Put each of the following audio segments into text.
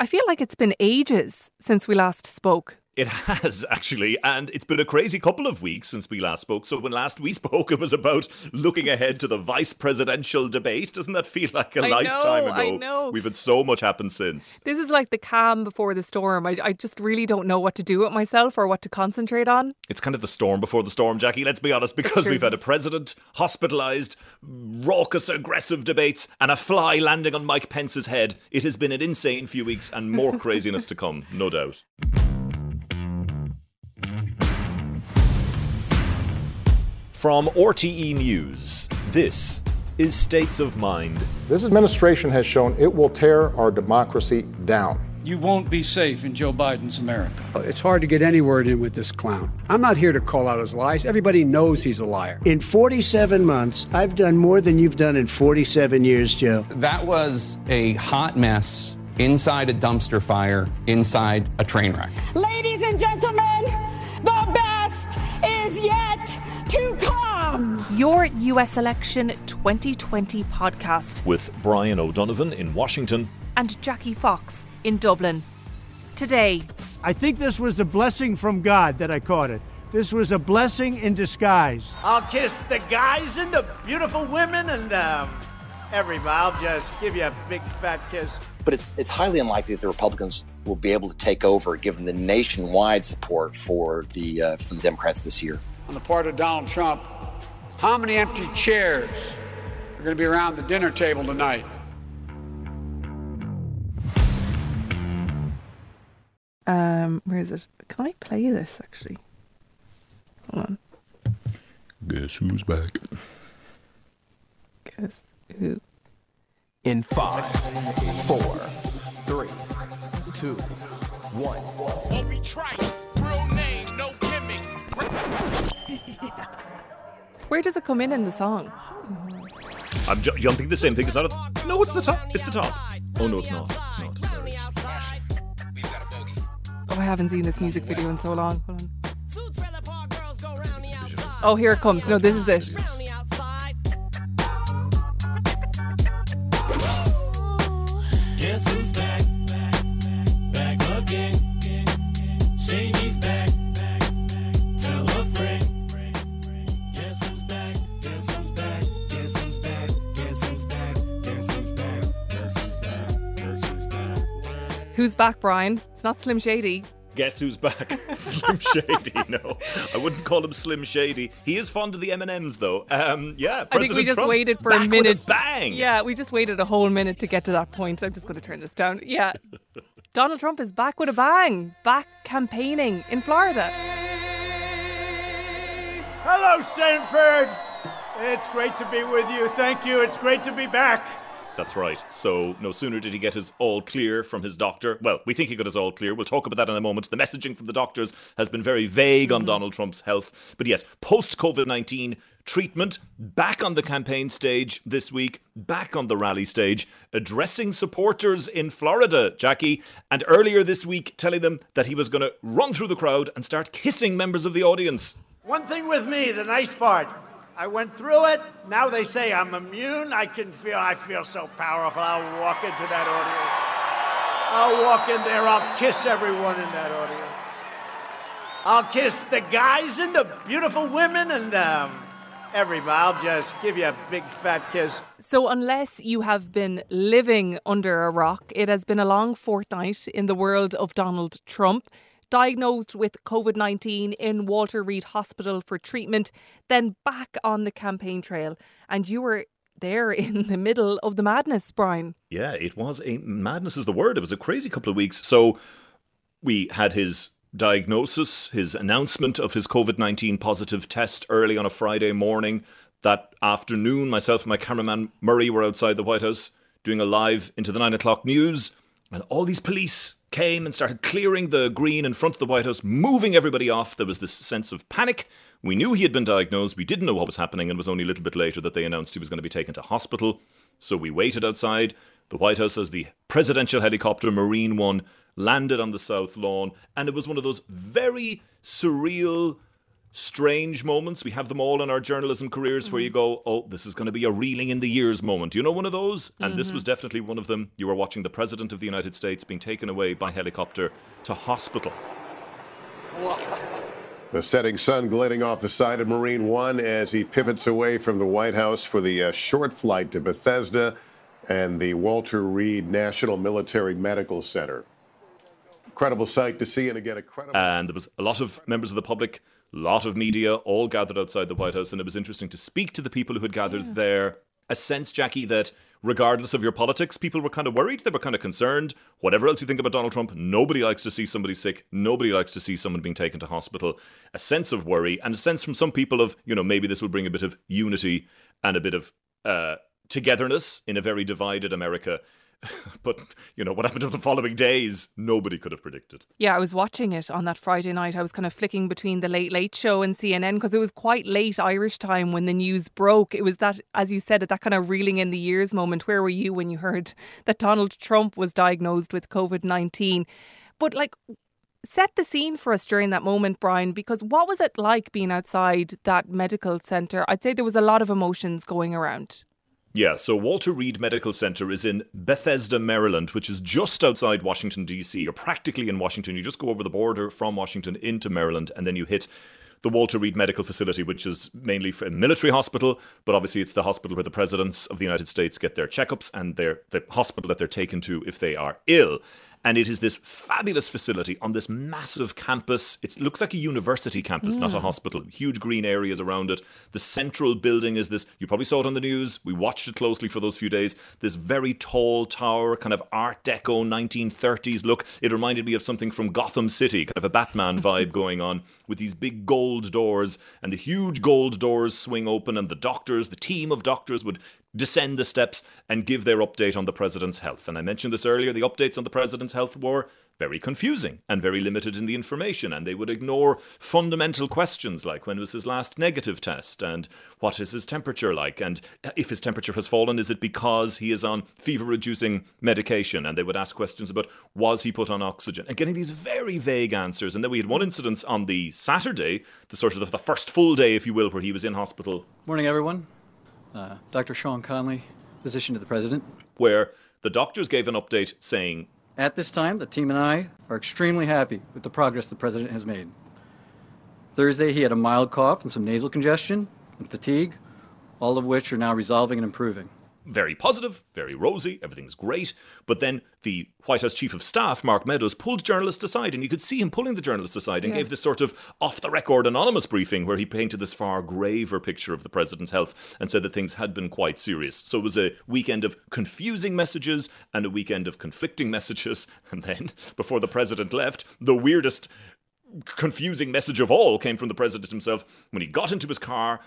I feel like it's been ages since we last spoke. It has actually, and it's been a crazy couple of weeks since we last spoke. So when last we spoke, it was about looking ahead to the vice presidential debate. Doesn't that feel like a I lifetime know, ago? I know. We've had so much happen since. This is like the calm before the storm. I, I just really don't know what to do with myself or what to concentrate on. It's kind of the storm before the storm, Jackie. Let's be honest, because we've had a president hospitalised, raucous, aggressive debates, and a fly landing on Mike Pence's head. It has been an insane few weeks, and more craziness to come, no doubt. From RTE News, this is States of Mind. This administration has shown it will tear our democracy down. You won't be safe in Joe Biden's America. Uh, it's hard to get any word in with this clown. I'm not here to call out his lies. Everybody knows he's a liar. In 47 months, I've done more than you've done in 47 years, Joe. That was a hot mess inside a dumpster fire, inside a train wreck. Ladies and gentlemen, the best is yet to come. Your US Election 2020 podcast With Brian O'Donovan in Washington. and Jackie Fox in Dublin. Today, I think this was a blessing from God that I caught it. This was a blessing in disguise. I'll kiss the guys and the beautiful women and um, everybody. I'll just give you a big fat kiss. but it's, it's highly unlikely that the Republicans will be able to take over, given the nationwide support for the uh, for the Democrats this year. On the part of Donald Trump, how many empty chairs are going to be around the dinner table tonight? um, where is it? Can I play this actually? Hold on. Guess who's back? Guess who? In five, four, three, two, one. Obi Trice, real name, no gimmicks. Where does it come in in the song? I'm ju- jumping the same thing. Is that a- No, it's the top. It's the top. Oh, no, it's not. It's not. Sorry. Oh, I haven't seen this music video in so long. Hold on. Oh, here it comes. No, this is it. Back, Brian? It's not Slim Shady. Guess who's back? Slim Shady. No, I wouldn't call him Slim Shady. He is fond of the M and M's, though. Um, yeah. I think we just Trump waited for a with minute. bang. Yeah, we just waited a whole minute to get to that point. I'm just going to turn this down. Yeah. Donald Trump is back with a bang, back campaigning in Florida. Hello, Sanford. It's great to be with you. Thank you. It's great to be back. That's right. So no sooner did he get his all clear from his doctor. Well, we think he got his all clear. We'll talk about that in a moment. The messaging from the doctors has been very vague on mm-hmm. Donald Trump's health. But yes, post COVID 19 treatment, back on the campaign stage this week, back on the rally stage, addressing supporters in Florida, Jackie, and earlier this week telling them that he was going to run through the crowd and start kissing members of the audience. One thing with me, the nice part. I went through it. Now they say I'm immune. I can feel. I feel so powerful. I'll walk into that audience. I'll walk in there. I'll kiss everyone in that audience. I'll kiss the guys and the beautiful women and um, everybody. I'll just give you a big fat kiss. So, unless you have been living under a rock, it has been a long fortnight in the world of Donald Trump. Diagnosed with COVID 19 in Walter Reed Hospital for treatment, then back on the campaign trail. And you were there in the middle of the madness, Brian. Yeah, it was a madness is the word. It was a crazy couple of weeks. So we had his diagnosis, his announcement of his COVID 19 positive test early on a Friday morning. That afternoon, myself and my cameraman Murray were outside the White House doing a live into the nine o'clock news. And all these police came and started clearing the green in front of the White House, moving everybody off. There was this sense of panic. We knew he had been diagnosed. We didn't know what was happening, and it was only a little bit later that they announced he was going to be taken to hospital. So we waited outside the White House as the presidential helicopter, Marine One, landed on the South Lawn. And it was one of those very surreal, strange moments. We have them all in our journalism careers where you go, oh, this is going to be a reeling in the years moment. You know, one of those? And this Mhm. was definitely one of them. You were watching the President of the United States being taken away by helicopter to hospital. The setting sun glinting off the side of Marine One as he pivots away from the White House for the uh, short flight to Bethesda and the Walter Reed National Military Medical Center. Incredible sight to see, and again, a credible. And there was a lot of members of the public, a lot of media, all gathered outside the White House. And it was interesting to speak to the people who had gathered there. A sense, Jackie, that regardless of your politics, people were kind of worried. They were kind of concerned. Whatever else you think about Donald Trump, nobody likes to see somebody sick. Nobody likes to see someone being taken to hospital. A sense of worry and a sense from some people of, you know, maybe this will bring a bit of unity and a bit of uh, togetherness in a very divided America. but, you know, what happened in the following days, nobody could have predicted. Yeah, I was watching it on that Friday night. I was kind of flicking between the Late Late Show and CNN because it was quite late Irish time when the news broke. It was that, as you said, that kind of reeling in the years moment. Where were you when you heard that Donald Trump was diagnosed with COVID 19? But, like, set the scene for us during that moment, Brian, because what was it like being outside that medical centre? I'd say there was a lot of emotions going around. Yeah, so Walter Reed Medical Center is in Bethesda, Maryland, which is just outside Washington, D.C. You're practically in Washington. You just go over the border from Washington into Maryland, and then you hit the Walter Reed Medical Facility, which is mainly a military hospital, but obviously it's the hospital where the presidents of the United States get their checkups and their the hospital that they're taken to if they are ill. And it is this fabulous facility on this massive campus. It looks like a university campus, not a Mm. hospital. Huge green areas around it. The central building is this. You probably saw it on the news. We watched it closely for those few days. This very tall tower, kind of Art Deco 1930s look. It reminded me of something from Gotham City, kind of a Batman vibe going on, with these big gold doors. And the huge gold doors swing open, and the doctors, the team of doctors, would descend the steps and give their update on the president's health. And I mentioned this earlier the updates on the president's health were very confusing and very limited in the information, and they would ignore fundamental questions like when was his last negative test, and what is his temperature like, and if his temperature has fallen, is it because he is on fever reducing medication? And they would ask questions about was he put on oxygen, and getting these very vague answers. And then we had one incident on the Saturday, the sort of the, the first full day, if you will, where he was in hospital Morning, everyone. Uh, Dr. Sean Conley, physician to the president. where the doctors gave an update saying At this time, the team and I are extremely happy with the progress the president has made. Thursday, he had a mild cough and some nasal congestion and fatigue, all of which are now resolving and improving. Very positive, very rosy, everything's great. But then the White House Chief of Staff, Mark Meadows, pulled journalists aside, and you could see him pulling the journalists aside and Yeah. gave this sort of off the record anonymous briefing where he painted this far graver picture of the president's health and said that things had been quite serious. So it was a weekend of confusing messages and a weekend of conflicting messages. And then, before the president left, the weirdest confusing message of all came from the president himself when he got into his car.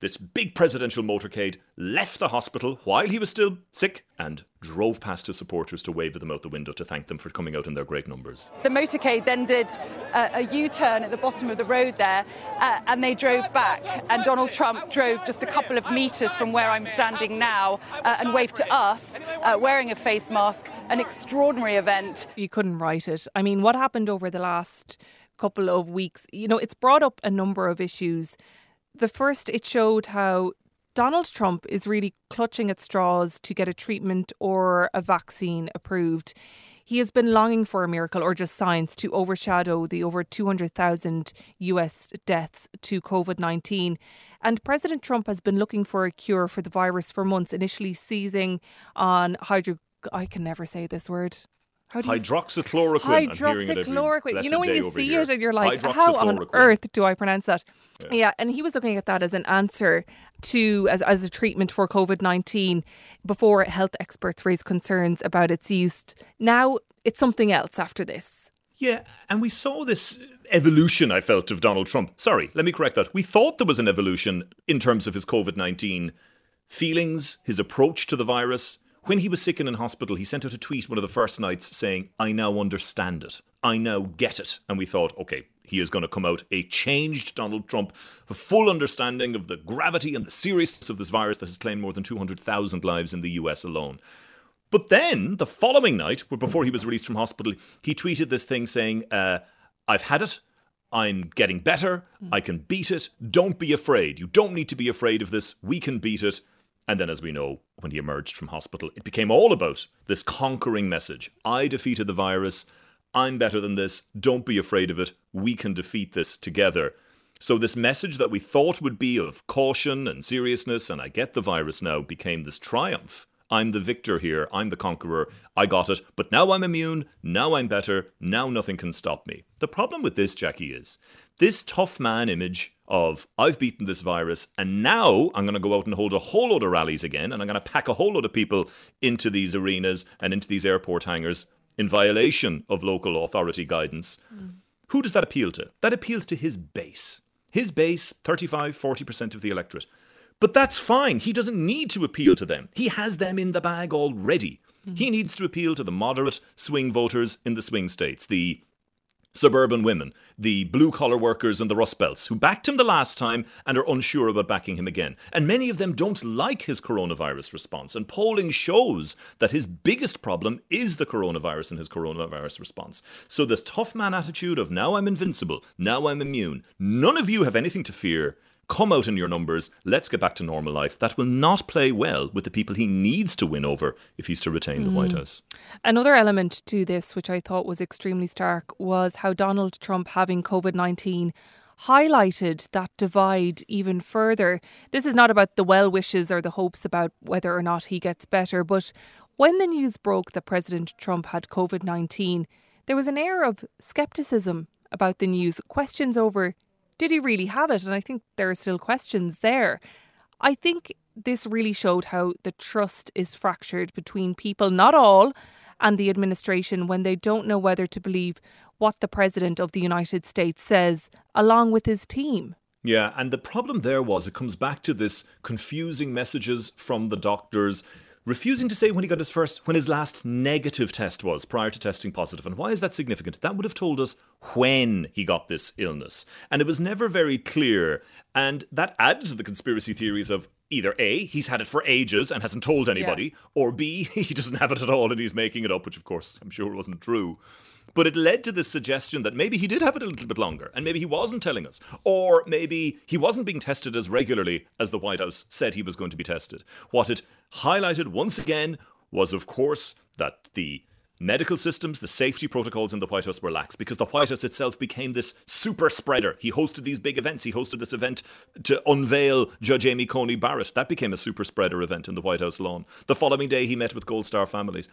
This big presidential motorcade left the hospital while he was still sick and drove past his supporters to wave at them out the window to thank them for coming out in their great numbers. The motorcade then did a, a U turn at the bottom of the road there uh, and they drove back. And Donald Trump drove just a couple of metres from where I'm standing now uh, and waved to us uh, wearing a face mask. An extraordinary event. You couldn't write it. I mean, what happened over the last couple of weeks? You know, it's brought up a number of issues. The first, it showed how Donald Trump is really clutching at straws to get a treatment or a vaccine approved. He has been longing for a miracle or just science to overshadow the over 200,000 US deaths to COVID 19. And President Trump has been looking for a cure for the virus for months, initially seizing on hydro. I can never say this word. How do you Hydroxychloroquine. Hydroxychloroquine. You know when you see here. it and you're like, how on earth do I pronounce that? Yeah. and he was looking at that as an answer to as as a treatment for COVID nineteen before health experts raised concerns about its use. Now it's something else after this. Yeah, and we saw this evolution, I felt, of Donald Trump. Sorry, let me correct that. We thought there was an evolution in terms of his COVID 19 feelings, his approach to the virus. When he was sick and in hospital, he sent out a tweet one of the first nights saying, I now understand it. I now get it. And we thought, okay, he is going to come out a changed Donald Trump, a full understanding of the gravity and the seriousness of this virus that has claimed more than 200,000 lives in the US alone. But then, the following night, before he was released from hospital, he tweeted this thing saying, uh, I've had it. I'm getting better. I can beat it. Don't be afraid. You don't need to be afraid of this. We can beat it. And then, as we know, when he emerged from hospital, it became all about this conquering message I defeated the virus. I'm better than this. Don't be afraid of it. We can defeat this together. So, this message that we thought would be of caution and seriousness, and I get the virus now, became this triumph. I'm the victor here. I'm the conqueror. I got it. But now I'm immune. Now I'm better. Now nothing can stop me. The problem with this, Jackie, is this tough man image of I've beaten this virus and now I'm going to go out and hold a whole load of rallies again and I'm going to pack a whole load of people into these arenas and into these airport hangars in violation of local authority guidance. Mm. Who does that appeal to? That appeals to his base. His base, 35, 40% of the electorate. But that's fine. He doesn't need to appeal to them. He has them in the bag already. Mm. He needs to appeal to the moderate swing voters in the swing states, the suburban women, the blue collar workers and the Rust Belts who backed him the last time and are unsure about backing him again. And many of them don't like his coronavirus response. And polling shows that his biggest problem is the coronavirus and his coronavirus response. So, this tough man attitude of now I'm invincible, now I'm immune, none of you have anything to fear. Come out in your numbers. Let's get back to normal life. That will not play well with the people he needs to win over if he's to retain the White Mm. House. Another element to this, which I thought was extremely stark, was how Donald Trump having COVID 19 highlighted that divide even further. This is not about the well wishes or the hopes about whether or not he gets better, but when the news broke that President Trump had COVID 19, there was an air of skepticism about the news, questions over did he really have it? And I think there are still questions there. I think this really showed how the trust is fractured between people, not all, and the administration when they don't know whether to believe what the President of the United States says, along with his team. Yeah, and the problem there was it comes back to this confusing messages from the doctors refusing to say when he got his first when his last negative test was prior to testing positive. And why is that significant? That would have told us when he got this illness. And it was never very clear. And that added to the conspiracy theories of either a he's had it for ages and hasn't told anybody or b he doesn't have it at all and he's making it up which of course i'm sure wasn't true but it led to this suggestion that maybe he did have it a little bit longer, and maybe he wasn't telling us. Or maybe he wasn't being tested as regularly as the White House said he was going to be tested. What it highlighted once again was, of course, that the medical systems, the safety protocols in the White House were lax because the White House itself became this super spreader. He hosted these big events. He hosted this event to unveil Judge Amy Coney Barrett. That became a super spreader event in the White House lawn. The following day, he met with Gold Star families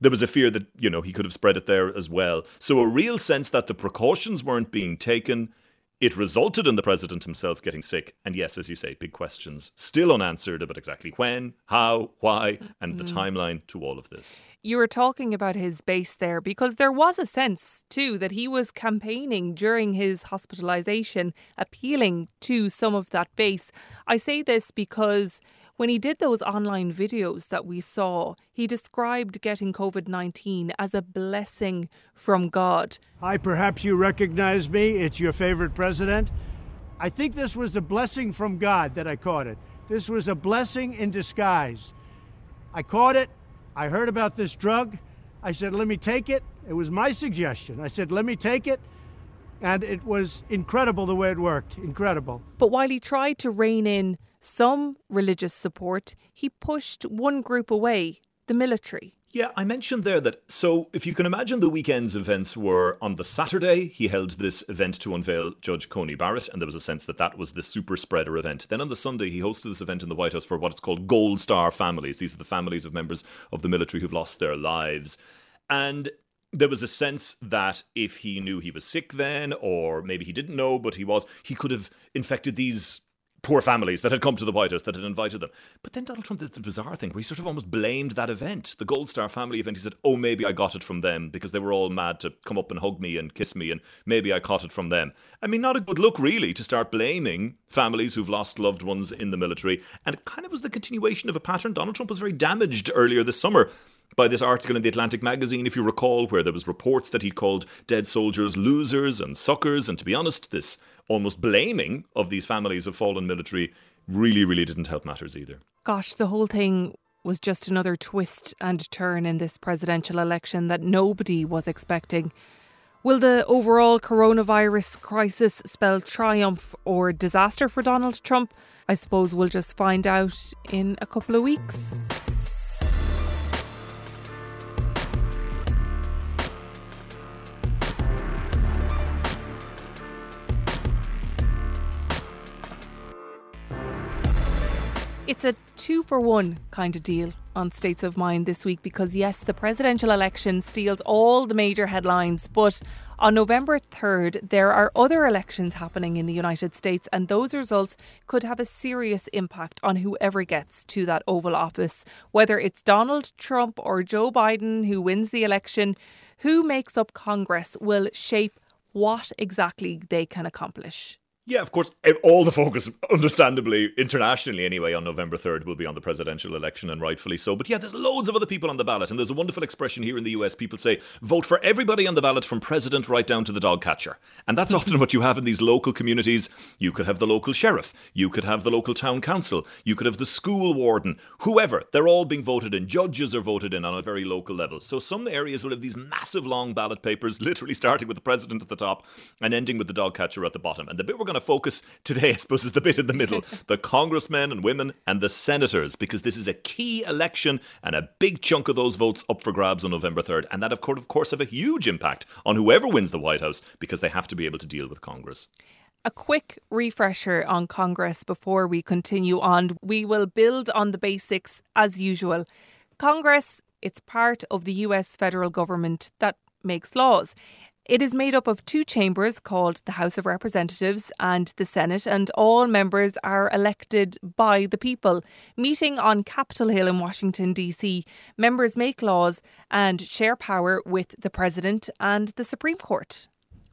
there was a fear that you know he could have spread it there as well. So a real sense that the precautions weren't being taken. It resulted in the president himself getting sick, and yes, as you say, big questions still unanswered about exactly when, how, why, and the Mm. timeline to all of this. You were talking about his base there because there was a sense, too, that he was campaigning during his hospitalization, appealing to some of that base. I say this because when he did those online videos that we saw, he described getting COVID 19 as a blessing from God. Hi, perhaps you recognize me. It's your favorite president. I think this was a blessing from God that I caught it. This was a blessing in disguise. I caught it. I heard about this drug. I said, let me take it. It was my suggestion. I said, let me take it. And it was incredible the way it worked. Incredible. But while he tried to rein in some religious support, he pushed one group away the military. Yeah, I mentioned there that so if you can imagine the weekend's events were on the Saturday, he held this event to unveil Judge Coney Barrett, and there was a sense that that was the super spreader event. Then on the Sunday, he hosted this event in the White House for what it's called Gold Star families. These are the families of members of the military who've lost their lives. And there was a sense that if he knew he was sick then, or maybe he didn't know, but he was, he could have infected these poor families that had come to the White House that had invited them. But then Donald Trump did the bizarre thing where he sort of almost blamed that event, the Gold Star family event. He said, Oh, maybe I got it from them because they were all mad to come up and hug me and kiss me, and maybe I caught it from them. I mean, not a good look, really, to start blaming families who've lost loved ones in the military. And it kind of was the continuation of a pattern. Donald Trump was very damaged earlier this summer by this article in the Atlantic magazine, if you recall, where there was reports that he called dead soldiers losers and suckers. And to be honest, this almost blaming of these families of fallen military really, really didn't help matters either. Gosh, the whole thing was just another twist and turn in this presidential election that nobody was expecting. Will the overall coronavirus crisis spell triumph or disaster for Donald Trump? I suppose we'll just find out in a couple of weeks. It's a two for one kind of deal on States of Mind this week because, yes, the presidential election steals all the major headlines, but on November 3rd, there are other elections happening in the United States, and those results could have a serious impact on whoever gets to that Oval Office. Whether it's Donald Trump or Joe Biden who wins the election, who makes up Congress will shape what exactly they can accomplish. Yeah, of course, eh, all the focus, understandably, internationally anyway, on November 3rd will be on the presidential election, and rightfully so. But yeah, there's loads of other people on the ballot, and there's a wonderful expression here in the US. People say, vote for everybody on the ballot from president right down to the dog catcher. And that's often what you have in these local communities. You could have the local sheriff, you could have the local town council, you could have the school warden, whoever. They're all being voted in. Judges are voted in on a very local level. So some areas will have these massive long ballot papers, literally starting with the president at the top and ending with the dog catcher at the bottom. And the bit we're going to focus today, I suppose, is the bit in the middle the congressmen and women and the senators, because this is a key election and a big chunk of those votes up for grabs on November 3rd. And that, of course, of course, have a huge impact on whoever wins the White House because they have to be able to deal with Congress. A quick refresher on Congress before we continue on. We will build on the basics as usual. Congress, it's part of the US federal government that makes laws. It is made up of two chambers called the House of Representatives and the Senate, and all members are elected by the people. Meeting on Capitol Hill in Washington, D.C., members make laws and share power with the President and the Supreme Court.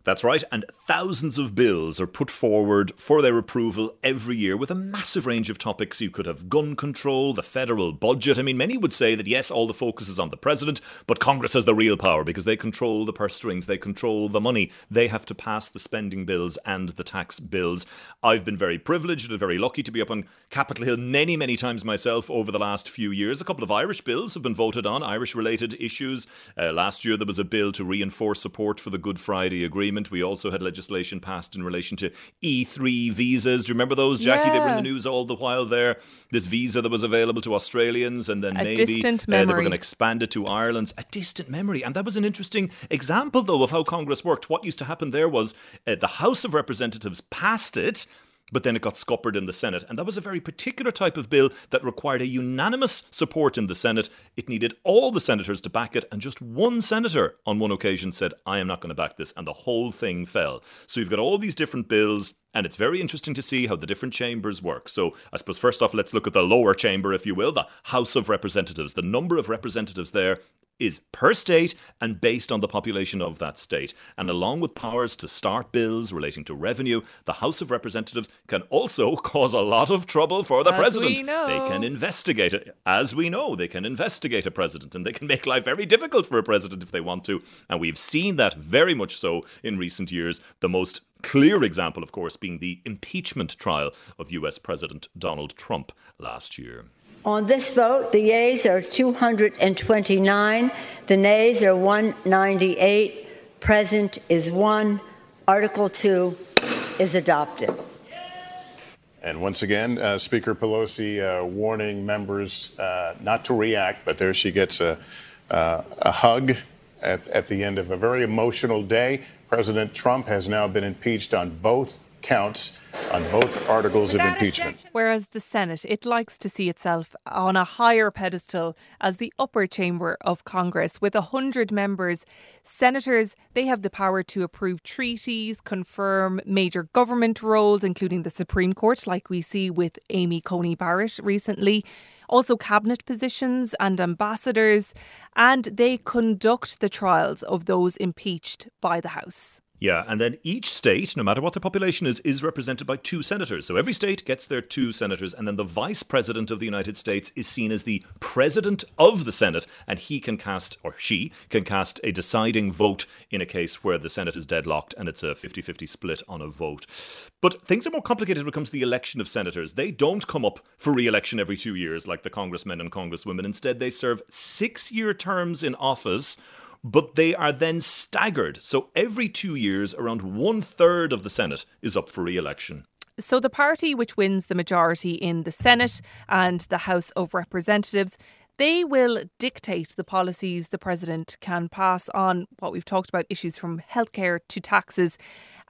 That's right, and thousands of bills are put forward for their approval every year with a massive range of topics. You could have gun control, the federal budget. I mean, many would say that yes, all the focus is on the president, but Congress has the real power because they control the purse strings, they control the money. They have to pass the spending bills and the tax bills. I've been very privileged and very lucky to be up on Capitol Hill many, many times myself over the last few years. A couple of Irish bills have been voted on, Irish related issues. Uh, last year, there was a bill to reinforce support for the Good Friday Agreement. We also had legislation passed in relation to E3 visas. Do you remember those, Jackie? They were in the news all the while there. This visa that was available to Australians, and then A maybe uh, they were going to expand it to Ireland's. A distant memory. And that was an interesting example, though, of how Congress worked. What used to happen there was uh, the House of Representatives passed it. But then it got scuppered in the Senate. And that was a very particular type of bill that required a unanimous support in the Senate. It needed all the senators to back it, and just one senator on one occasion said, I am not going to back this. And the whole thing fell. So you've got all these different bills. And it's very interesting to see how the different chambers work. So, I suppose, first off, let's look at the lower chamber, if you will, the House of Representatives. The number of representatives there is per state and based on the population of that state. And along with powers to start bills relating to revenue, the House of Representatives can also cause a lot of trouble for the As president. They can investigate it. As we know, they can investigate a president and they can make life very difficult for a president if they want to. And we've seen that very much so in recent years. The most clear example, of course, being the impeachment trial of US President Donald Trump last year. On this vote, the yeas are 229, the nays are 198, present is 1. Article 2 is adopted. And once again, uh, Speaker Pelosi uh, warning members uh, not to react, but there she gets a, uh, a hug at, at the end of a very emotional day. President Trump has now been impeached on both counts, on both articles of impeachment. Whereas the Senate, it likes to see itself on a higher pedestal as the upper chamber of Congress. With 100 members, senators, they have the power to approve treaties, confirm major government roles, including the Supreme Court, like we see with Amy Coney Barrett recently. Also, cabinet positions and ambassadors, and they conduct the trials of those impeached by the House. Yeah, and then each state, no matter what the population is, is represented by two senators. So every state gets their two senators, and then the vice president of the United States is seen as the president of the Senate, and he can cast, or she can cast, a deciding vote in a case where the Senate is deadlocked and it's a 50 50 split on a vote. But things are more complicated when it comes to the election of senators. They don't come up for re election every two years like the congressmen and congresswomen. Instead, they serve six year terms in office but they are then staggered. So every two years, around one third of the Senate is up for re election. So, the party which wins the majority in the Senate and the House of Representatives, they will dictate the policies the president can pass on what we've talked about issues from healthcare to taxes.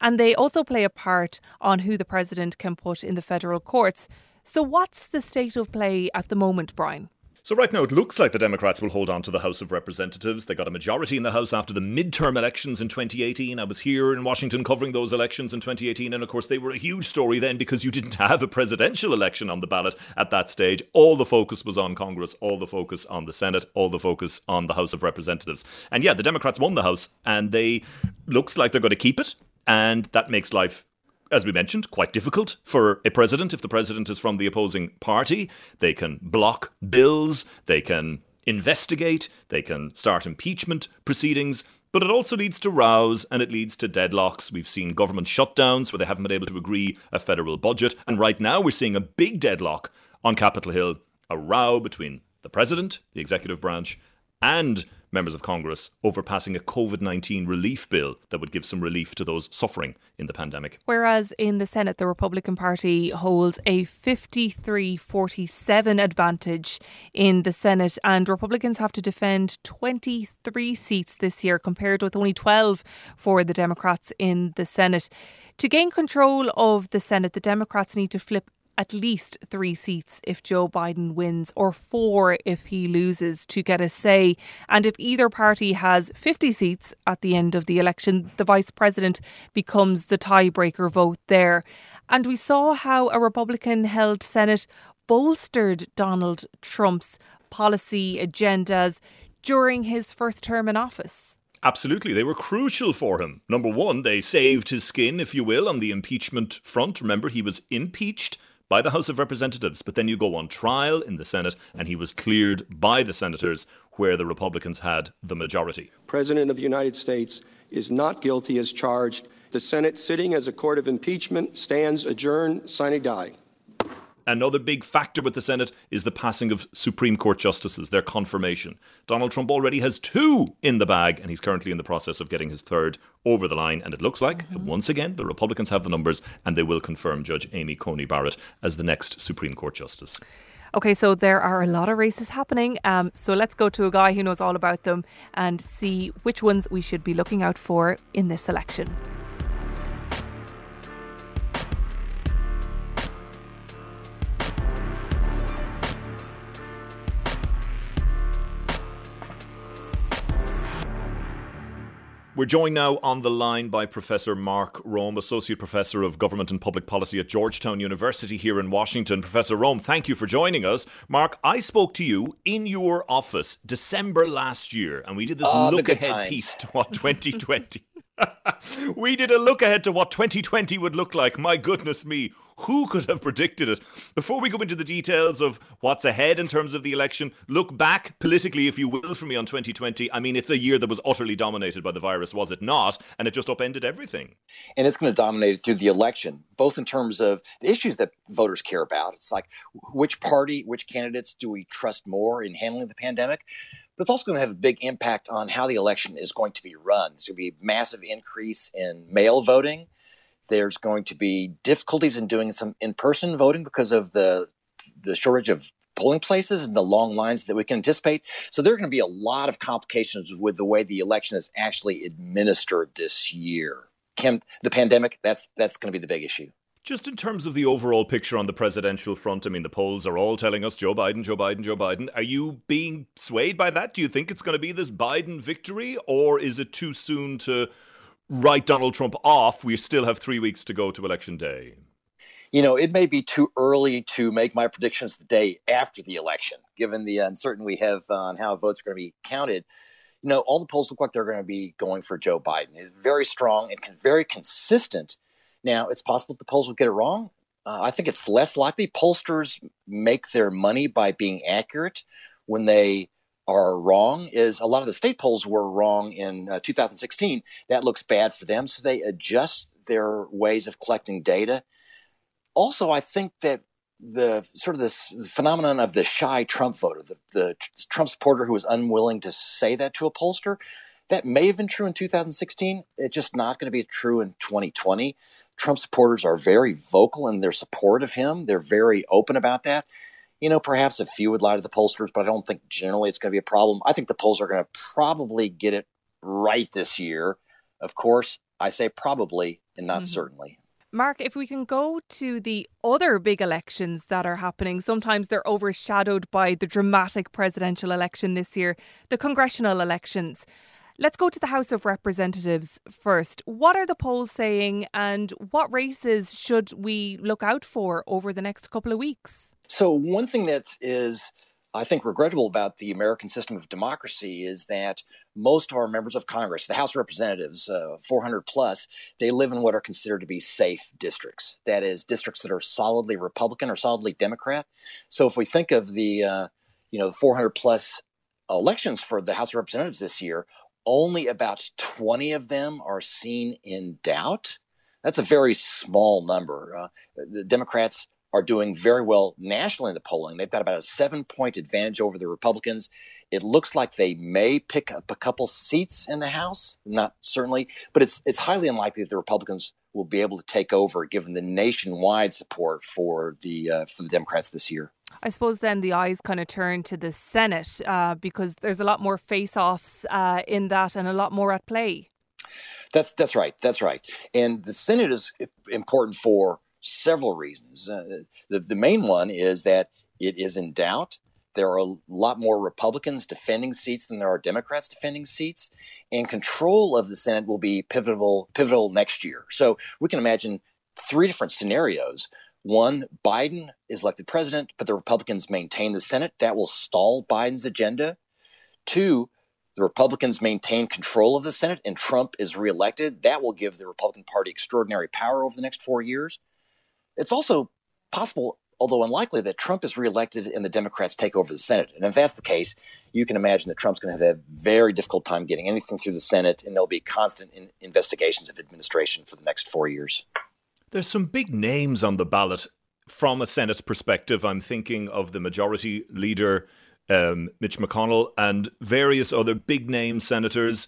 And they also play a part on who the president can put in the federal courts. So, what's the state of play at the moment, Brian? So, right now, it looks like the Democrats will hold on to the House of Representatives. They got a majority in the House after the midterm elections in 2018. I was here in Washington covering those elections in 2018. And of course, they were a huge story then because you didn't have a presidential election on the ballot at that stage. All the focus was on Congress, all the focus on the Senate, all the focus on the House of Representatives. And yeah, the Democrats won the House and they looks like they're going to keep it. And that makes life as we mentioned, quite difficult for a president if the president is from the opposing party. They can block bills, they can investigate, they can start impeachment proceedings. But it also leads to rows and it leads to deadlocks. We've seen government shutdowns where they haven't been able to agree a federal budget. And right now we're seeing a big deadlock on Capitol Hill a row between the president, the executive branch, and members of Congress over passing a COVID 19 relief bill that would give some relief to those suffering in the pandemic. Whereas in the Senate, the Republican Party holds a 53 47 advantage in the Senate, and Republicans have to defend 23 seats this year, compared with only 12 for the Democrats in the Senate. To gain control of the Senate, the Democrats need to flip at least three seats if Joe Biden wins, or four if he loses to get a say. And if either party has 50 seats at the end of the election, the vice president becomes the tiebreaker vote there. And we saw how a Republican held Senate bolstered Donald Trump's policy agendas during his first term in office. Absolutely. They were crucial for him. Number one, they saved his skin, if you will, on the impeachment front. Remember, he was impeached by the House of Representatives, but then you go on trial in the Senate, and he was cleared by the senators where the Republicans had the majority. President of the United States is not guilty as charged. The Senate, sitting as a court of impeachment, stands adjourned, sine die. Another big factor with the Senate is the passing of Supreme Court justices, their confirmation. Donald Trump already has two in the bag, and he's currently in the process of getting his third over the line. And it looks like, mm-hmm. once again, the Republicans have the numbers, and they will confirm Judge Amy Coney Barrett as the next Supreme Court justice. Okay, so there are a lot of races happening. Um, so let's go to a guy who knows all about them and see which ones we should be looking out for in this election. We're joined now on the line by Professor Mark Rom, Associate Professor of Government and Public Policy at Georgetown University here in Washington. Professor Rom, thank you for joining us. Mark, I spoke to you in your office December last year, and we did this Oh, look ahead times. piece to what 2020. we did a look ahead to what 2020 would look like. My goodness me, who could have predicted it? Before we go into the details of what's ahead in terms of the election, look back politically, if you will, for me on 2020. I mean, it's a year that was utterly dominated by the virus, was it not? And it just upended everything. and it's going to dominate through the election, both in terms of the issues that voters care about. It's like which party, which candidates do we trust more in handling the pandemic? But it's also going to have a big impact on how the election is going to be run. There's going to be a massive increase in mail voting. There's going to be difficulties in doing some in-person voting because of the the shortage of polling places and the long lines that we can anticipate. So there are going to be a lot of complications with the way the election is actually administered this year. Can the pandemic? That's that's going to be the big issue. Just in terms of the overall picture on the presidential front, I mean, the polls are all telling us Joe Biden, Joe Biden, Joe Biden. Are you being swayed by that? Do you think it's going to be this Biden victory, or is it too soon to write Donald Trump off? We still have three weeks to go to election day. You know, it may be too early to make my predictions the day after the election, given the uncertainty we have on how votes are going to be counted. You know, all the polls look like they're going to be going for Joe Biden. It's very strong and very consistent. Now, it's possible the polls will get it wrong. Uh, I think it's less likely. Pollsters make their money by being accurate when they are wrong. Is a lot of the state polls were wrong in uh, 2016. That looks bad for them, so they adjust their ways of collecting data. Also, I think that the sort of this phenomenon of the shy Trump voter, the, the Trump supporter who is unwilling to say that to a pollster, That may have been true in 2016. It's just not going to be true in 2020. Trump supporters are very vocal in their support of him. They're very open about that. You know, perhaps a few would lie to the pollsters, but I don't think generally it's going to be a problem. I think the polls are going to probably get it right this year. Of course, I say probably and not mm-hmm. certainly. Mark, if we can go to the other big elections that are happening, sometimes they're overshadowed by the dramatic presidential election this year, the congressional elections. Let's go to the House of Representatives first. What are the polls saying, and what races should we look out for over the next couple of weeks? So, one thing that is, I think, regrettable about the American system of democracy is that most of our members of Congress, the House of Representatives, uh, 400 plus, they live in what are considered to be safe districts. That is, districts that are solidly Republican or solidly Democrat. So, if we think of the, uh, you know, 400 plus elections for the House of Representatives this year, only about 20 of them are seen in doubt. That's a very small number. Uh, the Democrats are doing very well nationally in the polling. They've got about a seven point advantage over the Republicans. It looks like they may pick up a couple seats in the House, not certainly, but it's it's highly unlikely that the Republicans will be able to take over, given the nationwide support for the uh, for the Democrats this year. I suppose then the eyes kind of turn to the Senate uh, because there's a lot more face offs uh, in that and a lot more at play. That's that's right. That's right. And the Senate is important for several reasons. Uh, the the main one is that it is in doubt. There are a lot more Republicans defending seats than there are Democrats defending seats, and control of the Senate will be pivotal pivotal next year. So we can imagine three different scenarios. One, Biden is elected president, but the Republicans maintain the Senate. That will stall Biden's agenda. Two, the Republicans maintain control of the Senate and Trump is reelected. That will give the Republican Party extraordinary power over the next four years. It's also possible, although unlikely, that Trump is reelected and the Democrats take over the Senate. And if that's the case, you can imagine that Trump's going to have a very difficult time getting anything through the Senate, and there'll be constant in- investigations of administration for the next four years. There's some big names on the ballot from a Senate perspective. I'm thinking of the majority leader, um, Mitch McConnell, and various other big name senators.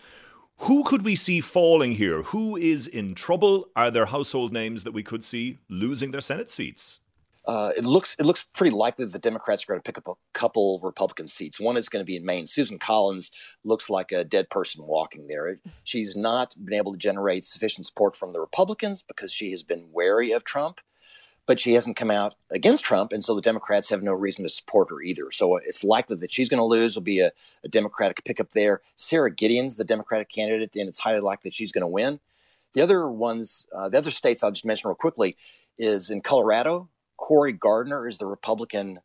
Who could we see falling here? Who is in trouble? Are there household names that we could see losing their Senate seats? Uh, it looks it looks pretty likely that the Democrats are going to pick up a couple Republican seats. One is going to be in Maine. Susan Collins looks like a dead person walking there. She's not been able to generate sufficient support from the Republicans because she has been wary of Trump, but she hasn't come out against Trump, and so the Democrats have no reason to support her either. So it's likely that she's going to lose. Will be a, a Democratic pickup there. Sara Gideon's the Democratic candidate, and it's highly likely that she's going to win. The other ones, uh, the other states I'll just mention real quickly, is in Colorado. Cory Gardner is the Republican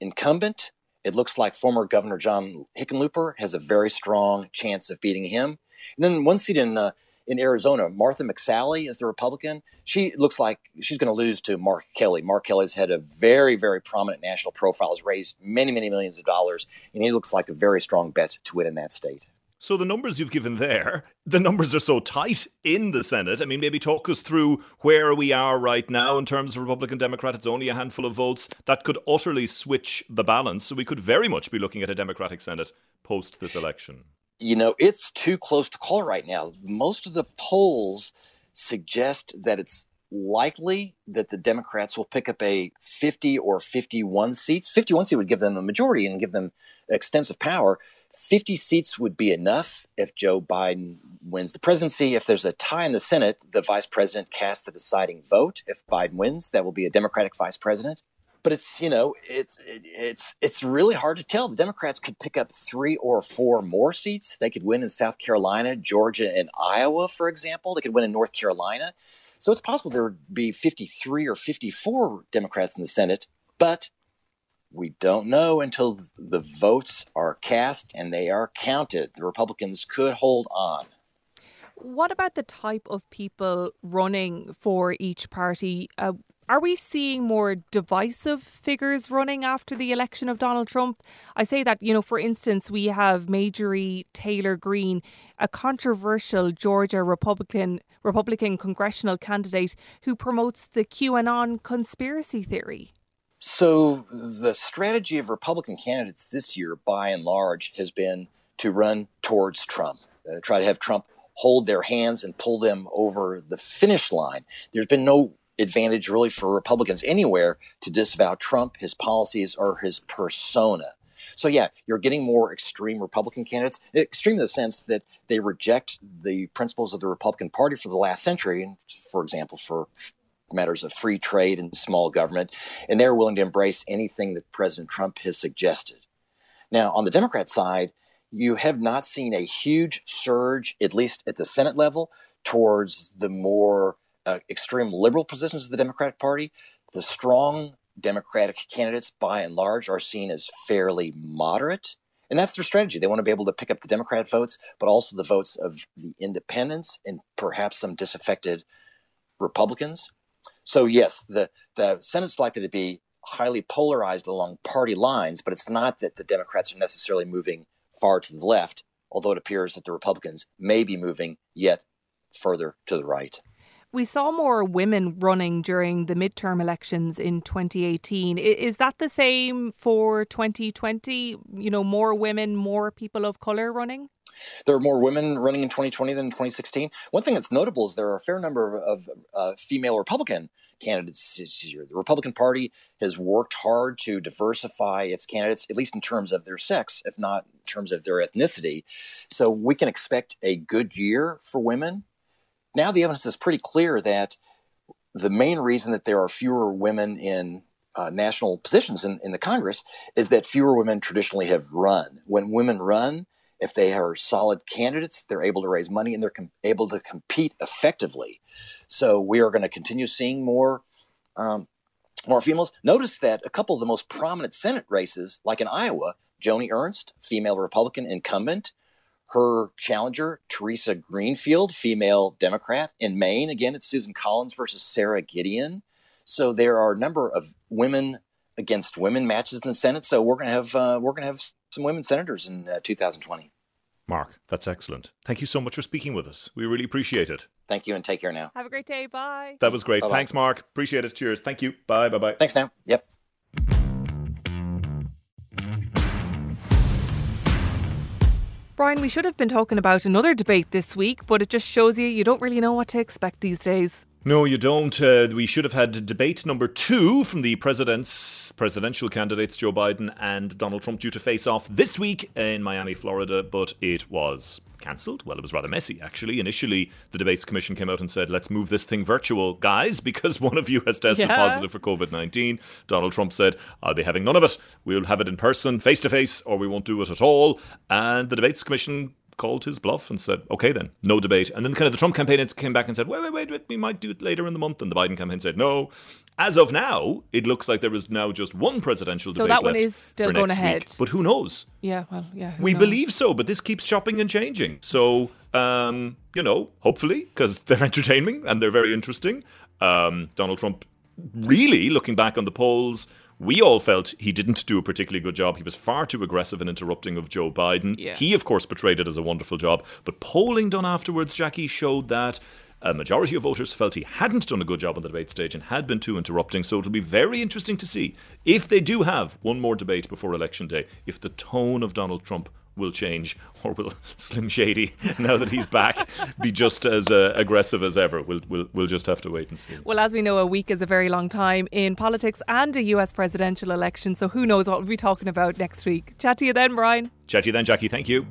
incumbent. It looks like former Governor John Hickenlooper has a very strong chance of beating him. And then one seat in uh, in Arizona, Martha McSally is the Republican. She looks like she's going to lose to Mark Kelly. Mark Kelly's had a very, very prominent national profile, has raised many, many millions of dollars, and he looks like a very strong bet to win in that state. So the numbers you've given there, the numbers are so tight in the Senate. I mean, maybe talk us through where we are right now in terms of Republican Democrat. It's only a handful of votes that could utterly switch the balance. So we could very much be looking at a Democratic Senate post this election. You know, it's too close to call right now. Most of the polls suggest that it's likely that the Democrats will pick up a 50 or 51 seats. 51 seat would give them a majority and give them extensive power. 50 seats would be enough if Joe Biden wins the presidency. If there's a tie in the Senate, the vice president casts the deciding vote. If Biden wins, that will be a Democratic vice president. But it's you know it's it's it's really hard to tell. The Democrats could pick up three or four more seats. They could win in South Carolina, Georgia, and Iowa, for example. They could win in North Carolina. So it's possible there would be 53 or 54 Democrats in the Senate, but we don't know until the votes are cast and they are counted. The Republicans could hold on. What about the type of people running for each party? Uh, are we seeing more divisive figures running after the election of Donald Trump? I say that, you know, for instance, we have Marjorie Taylor Greene, a controversial Georgia Republican Republican congressional candidate who promotes the QAnon conspiracy theory. So the strategy of Republican candidates this year, by and large, has been to run towards Trump, uh, try to have Trump hold their hands and pull them over the finish line. There's been no advantage really for Republicans anywhere to disavow Trump, his policies, or his persona. So yeah, you're getting more extreme Republican candidates. Extreme in the sense that they reject the principles of the Republican Party for the last century, for example, for matters of free trade and small government, and they're willing to embrace anything that President Trump has suggested. Now, on the Democrat side, you have not seen a huge surge, at least at the Senate level, towards the more uh, extreme liberal positions of the Democratic Party. The strong Democratic candidates, by and large, are seen as fairly moderate. And that's their strategy. They want to be able to pick up the Democrat votes, but also the votes of the independents and perhaps some disaffected Republicans. So, yes, the, the Senate's likely to be highly polarized along party lines, but it's not that the Democrats are necessarily moving far to the left, although it appears that the Republicans may be moving yet further to the right. We saw more women running during the midterm elections in 2018. Is that the same for 2020? You know, more women, more people of color running? There are more women running in 2020 than in 2016. One thing that's notable is there are a fair number of, of uh, female Republican candidates this year. The Republican Party has worked hard to diversify its candidates, at least in terms of their sex, if not in terms of their ethnicity. So we can expect a good year for women. Now the evidence is pretty clear that the main reason that there are fewer women in uh, national positions in, in the Congress is that fewer women traditionally have run. When women run, if they are solid candidates, they're able to raise money and they're com- able to compete effectively. So we are going to continue seeing more um, more females. Notice that a couple of the most prominent Senate races, like in Iowa, Joni Ernst, female Republican incumbent, her challenger, Theresa Greenfield, female Democrat. In Maine, again, it's Susan Collins versus Sara Gideon. So there are a number of women against women matches in the Senate. So we're going to have uh, we're going to have some women senators in uh, 2020. Mark, that's excellent. Thank you so much for speaking with us. We really appreciate it. Thank you, and take care now. Have a great day. Bye. That was great. Bye-bye. Thanks, Mark. Appreciate it. Cheers. Thank you. Bye. Bye. Bye. Thanks now. Yep. Brian, we should have been talking about another debate this week, but it just shows you you don't really know what to expect these days. No, you don't. Uh, we should have had debate number two from the president's presidential candidates Joe Biden and Donald Trump due to face off this week in Miami, Florida, but it was cancelled. Well, it was rather messy, actually. Initially, the debates commission came out and said, "Let's move this thing virtual, guys, because one of you has tested Yeah. positive for COVID nineteen." Donald Trump said, "I'll be having none of it. We'll have it in person, face to face, or we won't do it at all." And the debates commission called his bluff and said, okay, then, no debate. And then kind of the Trump campaign came back and said, wait, wait, wait, wait, we might do it later in the month. And the Biden campaign said, no. As of now, it looks like there is now just one presidential So debate that one is still going ahead. Week. But who knows? Yeah, well, yeah. we knows? believe so, but this keeps chopping and changing. So, um, you know, hopefully, because they're entertaining and they're very interesting. Um, Donald Trump, really, looking back on the polls, we all felt he didn't do a particularly good job. He was far too aggressive in interrupting of Joe Biden. Yeah. He, of course, portrayed it as a wonderful job. But polling done afterwards, Jackie, showed that a majority of voters felt he hadn't done a good job on the debate stage and had been too interrupting. So it'll be very interesting to see if they do have one more debate before Election Day, if the tone of Donald Trump will change or will Slim Shady, now that he's back, be just as uh, aggressive as ever. We'll, we'll, we'll just have to wait and see. Well, as we know, a week is a very long time in politics and a US presidential election. So who knows what we'll be talking about next week. Chat to you then, Brian. Chat to you then, Jackie. Thank you.